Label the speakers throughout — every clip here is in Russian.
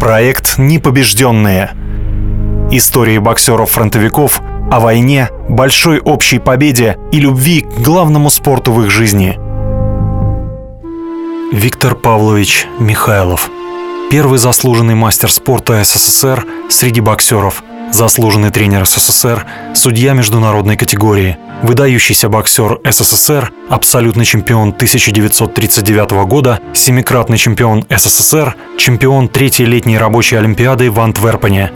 Speaker 1: Проект «Непобежденные». Истории боксеров-фронтовиков о войне, большой общей победе и любви к главному спорту в их жизни. Виктор Павлович Михайлов. Первый заслуженный мастер спорта СССР среди боксеров. Заслуженный тренер СССР, судья международной категории – выдающийся боксер СССР, абсолютный чемпион 1939 года, семикратный чемпион СССР, чемпион третьей летней рабочей олимпиады в Антверпене.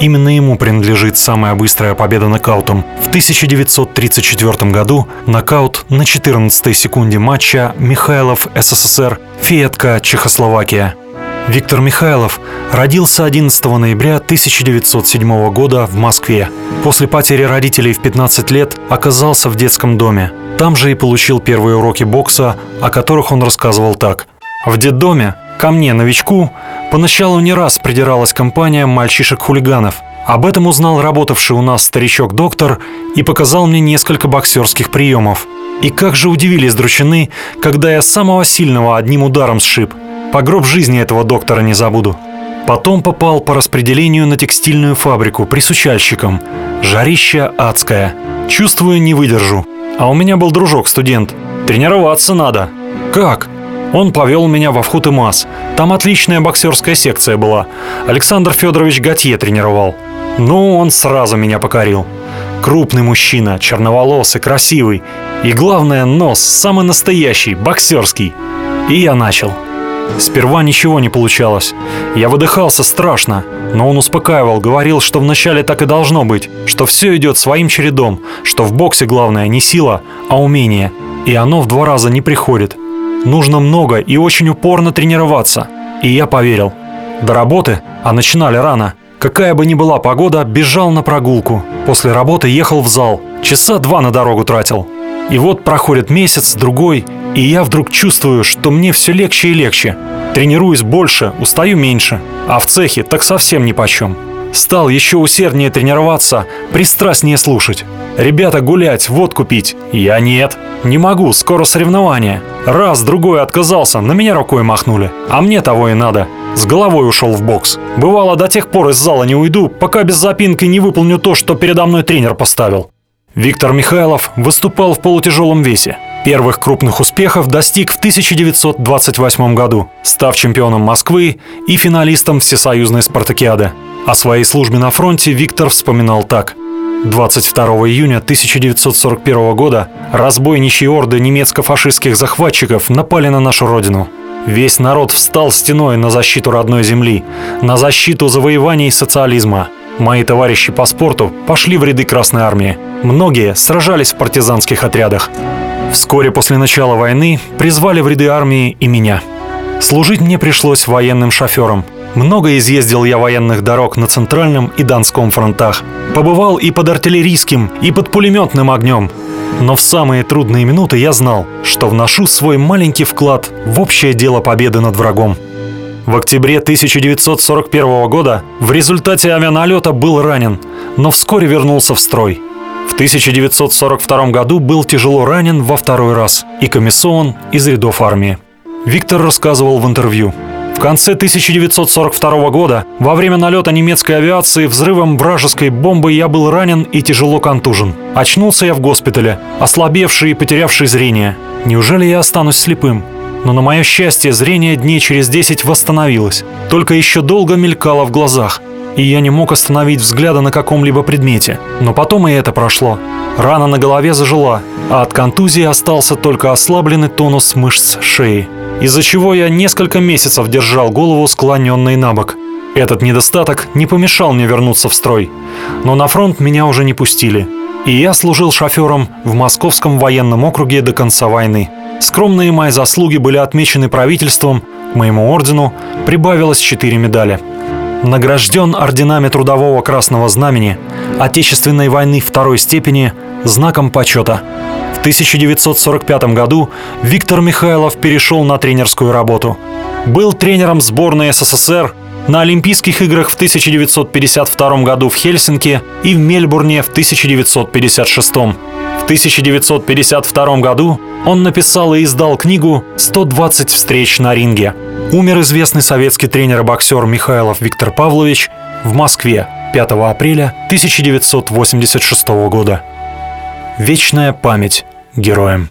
Speaker 1: Именно ему принадлежит самая быстрая победа нокаутом. В 1934 году нокаут на 14 секунде матча Михайлов СССР, Фиетка Чехословакия. Виктор Михайлов родился 11 ноября 1907 года в Москве. После потери родителей в 15 лет оказался в детском доме. Там же и получил первые уроки бокса, о которых он рассказывал так. В детдоме ко мне, новичку, поначалу не раз придиралась компания мальчишек-хулиганов. Об этом узнал работавший у нас старичок-доктор и показал мне несколько боксерских приемов. И как же удивились дручины, когда я самого сильного одним ударом сшиб – по гроб жизни этого доктора не забуду. Потом попал по распределению на текстильную фабрику присучальщиком. Жарища адская. Чувствую, не выдержу. А у меня был дружок-студент. Тренироваться надо. Как? Он повел меня во вход и масс. Там отличная боксерская секция была. Александр Федорович Готье тренировал. Ну, он сразу меня покорил. Крупный мужчина, черноволосый, красивый. И главное, нос самый настоящий, боксерский. И я начал. Сперва ничего не получалось. Я выдыхался страшно, но он успокаивал, говорил, что вначале так и должно быть, что все идет своим чередом, что в боксе главное не сила, а умение, и оно в два раза не приходит. Нужно много и очень упорно тренироваться. И я поверил. До работы, а начинали рано, какая бы ни была погода, бежал на прогулку. После работы ехал в зал, часа два на дорогу тратил. И вот проходит месяц, другой, и я вдруг чувствую, что мне все легче и легче. Тренируюсь больше, устаю меньше, а в цехе так совсем ни почем. Стал еще усерднее тренироваться, пристрастнее слушать. Ребята гулять, водку пить. Я нет. Не могу, скоро соревнования. Раз, другой отказался, на меня рукой махнули. А мне того и надо. С головой ушел в бокс. Бывало, до тех пор из зала не уйду, пока без запинки не выполню то, что передо мной тренер поставил. Виктор Михайлов выступал в полутяжелом весе. Первых крупных успехов достиг в 1928 году, став чемпионом Москвы и финалистом Всесоюзной спартакиады. О своей службе на фронте Виктор вспоминал так. 22 июня 1941 года разбойничьи орды немецко-фашистских захватчиков напали на нашу родину. Весь народ встал стеной на защиту родной земли, на защиту завоеваний социализма – Мои товарищи по спорту пошли в ряды Красной Армии. Многие сражались в партизанских отрядах. Вскоре после начала войны призвали в ряды армии и меня. Служить мне пришлось военным шофером. Много изъездил я военных дорог на Центральном и Донском фронтах. Побывал и под артиллерийским, и под пулеметным огнем. Но в самые трудные минуты я знал, что вношу свой маленький вклад в общее дело победы над врагом. В октябре 1941 года в результате авианалета был ранен, но вскоре вернулся в строй. В 1942 году был тяжело ранен во второй раз и комиссован из рядов армии. Виктор рассказывал в интервью. В конце 1942 года, во время налета немецкой авиации взрывом вражеской бомбы я был ранен и тяжело контужен. Очнулся я в госпитале, ослабевший и потерявший зрение. Неужели я останусь слепым? но на мое счастье зрение дней через десять восстановилось, только еще долго мелькало в глазах, и я не мог остановить взгляда на каком-либо предмете. Но потом и это прошло. Рана на голове зажила, а от контузии остался только ослабленный тонус мышц шеи, из-за чего я несколько месяцев держал голову склоненной на бок. Этот недостаток не помешал мне вернуться в строй, но на фронт меня уже не пустили, и я служил шофером в Московском военном округе до конца войны. Скромные мои заслуги были отмечены правительством, к моему ордену прибавилось четыре медали. Награжден орденами Трудового Красного Знамени, Отечественной войны второй степени, знаком почета. В 1945 году Виктор Михайлов перешел на тренерскую работу. Был тренером сборной СССР на Олимпийских играх в 1952 году в Хельсинки и в Мельбурне в 1956. 1952 году он написал и издал книгу «120 встреч на ринге». Умер известный советский тренер и боксер Михайлов Виктор Павлович в Москве 5 апреля 1986 года. Вечная память героям.